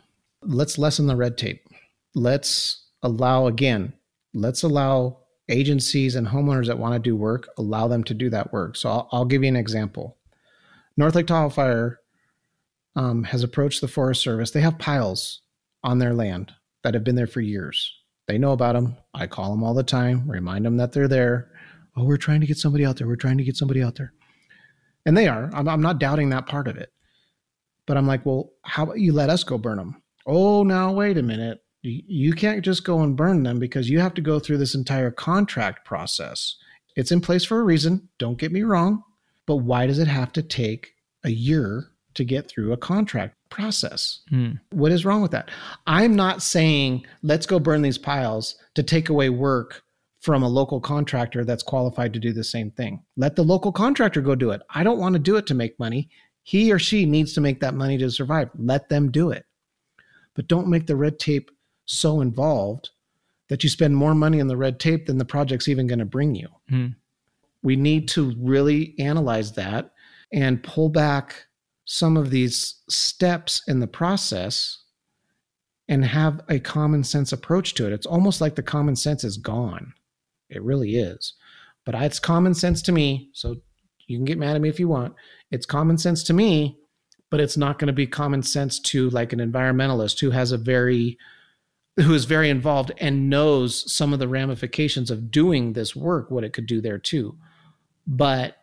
let's lessen the red tape let's allow again let's allow agencies and homeowners that want to do work allow them to do that work so I'll, I'll give you an example North Lake Tahoe Fire um, has approached the Forest Service. They have piles on their land that have been there for years. They know about them. I call them all the time, remind them that they're there. Oh, we're trying to get somebody out there. We're trying to get somebody out there. And they are. I'm, I'm not doubting that part of it. But I'm like, well, how about you let us go burn them? Oh, now, wait a minute. You can't just go and burn them because you have to go through this entire contract process. It's in place for a reason. Don't get me wrong. But why does it have to take a year to get through a contract process? Hmm. What is wrong with that? I'm not saying let's go burn these piles to take away work from a local contractor that's qualified to do the same thing. Let the local contractor go do it. I don't want to do it to make money. He or she needs to make that money to survive. Let them do it. But don't make the red tape so involved that you spend more money on the red tape than the project's even going to bring you. Hmm. We need to really analyze that and pull back some of these steps in the process and have a common sense approach to it. It's almost like the common sense is gone. It really is. But it's common sense to me. So you can get mad at me if you want. It's common sense to me, but it's not going to be common sense to like an environmentalist who has a very who is very involved and knows some of the ramifications of doing this work, what it could do there too. But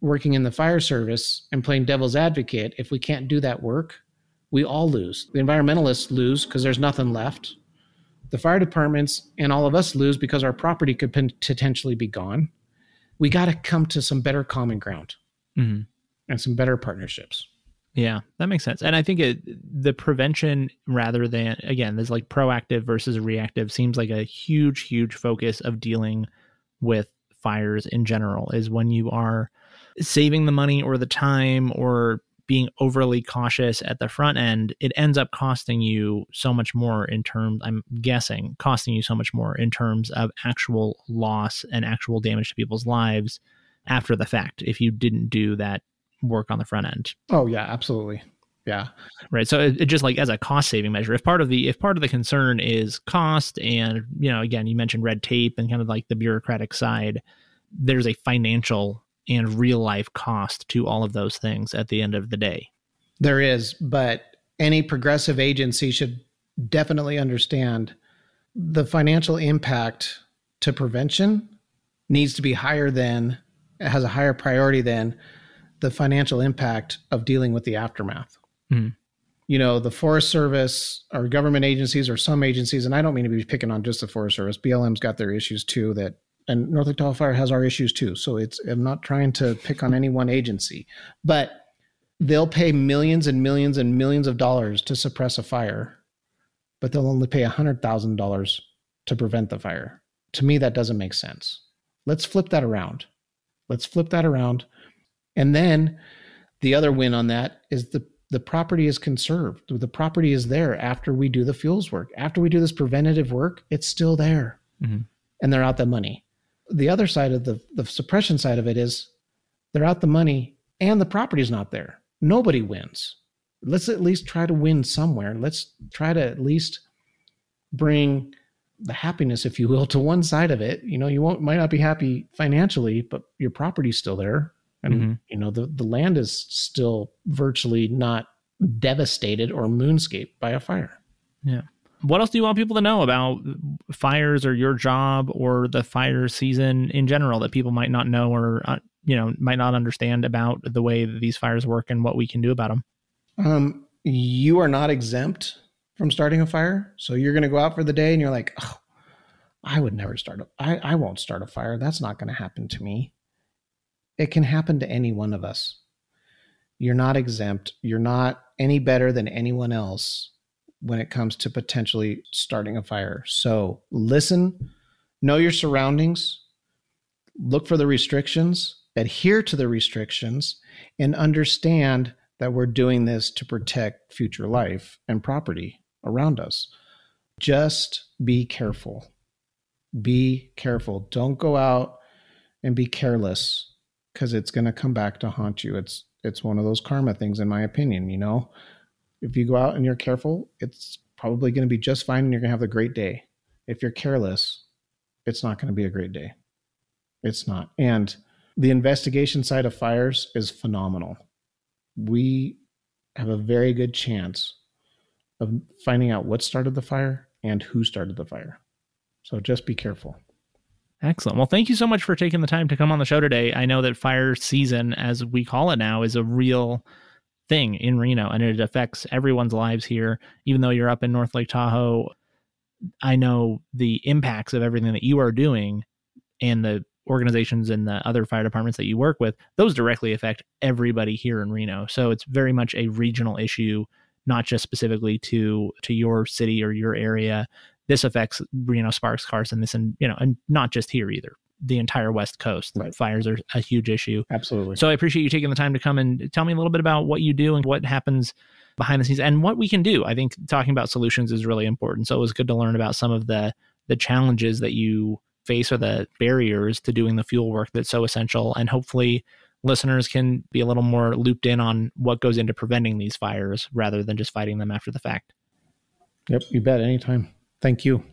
working in the fire service and playing devil's advocate, if we can't do that work, we all lose. The environmentalists lose because there's nothing left. The fire departments and all of us lose because our property could potentially be gone. We got to come to some better common ground mm-hmm. and some better partnerships. Yeah, that makes sense. And I think it, the prevention rather than, again, there's like proactive versus reactive seems like a huge, huge focus of dealing with fires in general is when you are saving the money or the time or being overly cautious at the front end, it ends up costing you so much more in terms, I'm guessing, costing you so much more in terms of actual loss and actual damage to people's lives after the fact if you didn't do that work on the front end. Oh, yeah, absolutely. Yeah. Right. So it, it, just like as a cost saving measure, if part of the if part of the concern is cost and you know again you mentioned red tape and kind of like the bureaucratic side, there's a financial and real life cost to all of those things at the end of the day. There is, but any progressive agency should definitely understand the financial impact to prevention needs to be higher than has a higher priority than the financial impact of dealing with the aftermath. Mm. You know, the Forest Service or government agencies or some agencies, and I don't mean to be picking on just the Forest Service. BLM's got their issues too. That and North Lake Tahoe Fire has our issues too. So it's I'm not trying to pick on any one agency, but they'll pay millions and millions and millions of dollars to suppress a fire, but they'll only pay hundred thousand dollars to prevent the fire. To me, that doesn't make sense. Let's flip that around. Let's flip that around. And then the other win on that is the the property is conserved. The property is there after we do the fuels work. After we do this preventative work, it's still there. Mm-hmm. And they're out the money. The other side of the, the suppression side of it is they're out the money and the property's not there. Nobody wins. Let's at least try to win somewhere. Let's try to at least bring the happiness, if you will, to one side of it. You know, you won't might not be happy financially, but your property's still there. And Mm-hmm. you know, the, the land is still virtually not devastated or moonscaped by a fire. What else do you want people to know about fires or your job or the fire season in general that people might not know or uh, you know might not understand about the way that these fires work and what we can do about them? Um, you are not exempt from starting a fire. So you're going to go out for the day and you're like, oh, I would never start a, I, I won't start a fire. That's not going to happen to me. It can happen to any one of us. You're not exempt. You're not any better than anyone else when it comes to potentially starting a fire. So listen, know your surroundings, look for the restrictions, adhere to the restrictions, and understand that we're doing this to protect future life and property around us. Just be careful. Be careful. Don't go out and be careless because it's going to come back to haunt you. It's it's one of those karma things in my opinion, you know. If you go out and you're careful, it's probably going to be just fine and you're going to have a great day. If you're careless, it's not going to be a great day. It's not. And the investigation side of fires is phenomenal we have a very good chance of finding out what started the fire and who started the fire. So just be careful. Excellent. Well, thank you so much for taking the time to come on the show today. I know that fire season, as we call it now, is a real thing in Reno and it affects everyone's lives here. Even though you're up in North Lake Tahoe, I know the impacts of everything that you are doing and the organizations and the other fire departments that you work with, those directly affect everybody here in Reno. So it's very much a regional issue, not just specifically to to your city or your area. This affects Reno, Sparks, Carson, this and you know, and not just here either. The entire West Coast Right. fires are a huge issue. Absolutely. So I appreciate you taking the time to come and tell me a little bit about what you do and what happens behind the scenes and what we can do. I think talking about solutions is really important. So it was good to learn about some of the the challenges that you face or the barriers to doing the fuel work that's so essential and hopefully listeners can be a little more looped in on what goes into preventing these fires rather than just fighting them after the fact. yep, you bet. Anytime. Thank you.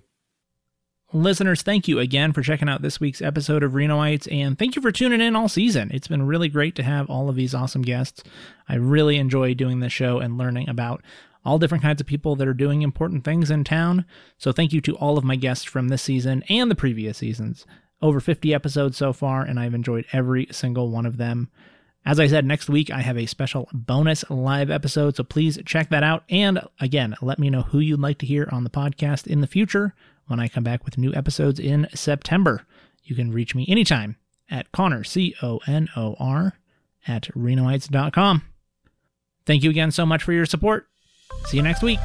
Listeners, thank you again for checking out this week's episode of Renoites, and thank you for tuning in all season. It's been really great to have all of these awesome guests. I really enjoy doing this show and learning about all different kinds of people that are doing important things in town. So, thank you to all of my guests from this season and the previous seasons. Over 50 episodes so far, and I've enjoyed every single one of them. As I said, next week I have a special bonus live episode, so please check that out. And again, let me know who you'd like to hear on the podcast in the future when I come back with new episodes in September. You can reach me anytime at Conor, C O N O R, at Renoites.com. Thank you again so much for your support. See you next week.